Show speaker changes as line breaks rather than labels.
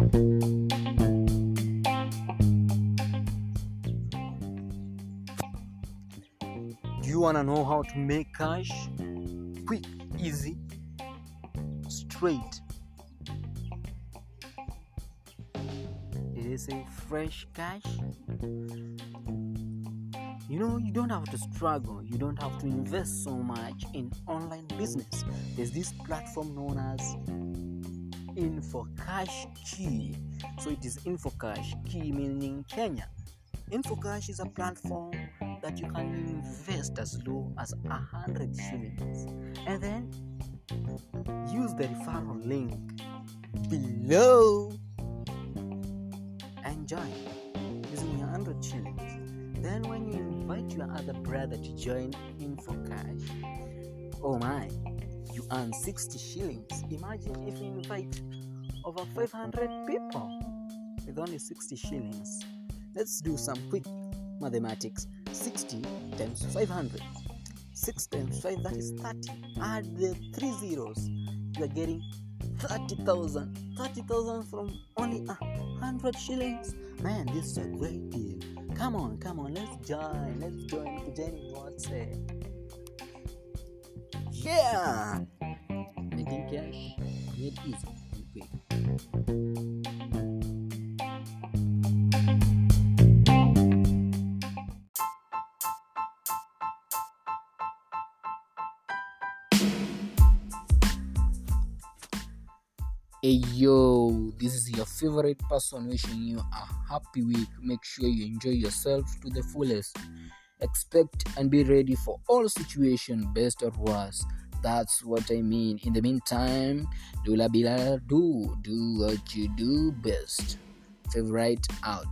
Do you want to know how to make cash? Quick, easy, straight. Did they say fresh cash? You know, you don't have to struggle, you don't have to invest so much in online business. There's this platform known as InfoCash Key. So it is InfoCash Key meaning Kenya. InfoCash is a platform that you can invest as low as a hundred shillings and then use the referral link below and join using a hundred shillings. Then when you invite your other brother to join InfoCash, oh my, you earn 60 shillings. Imagine if you invite over 500 people with only 60 shillings. Let's do some quick mathematics. 60 times 500. 6 times 5, that is 30. Add the three zeros, you are getting 30,000. 30,000 from only a 100 shillings. Man, this is a great deal. Come on, come on, let's join. Let's join Kujeni WhatsApp. Uh, yeah! Cash made easy and quick. Hey yo, this is your favorite person wishing you a happy week. Make sure you enjoy yourself to the fullest. Expect and be ready for all situation, best or worst. That's what I mean. In the meantime, do la bila do, do what you do best. Favorite out.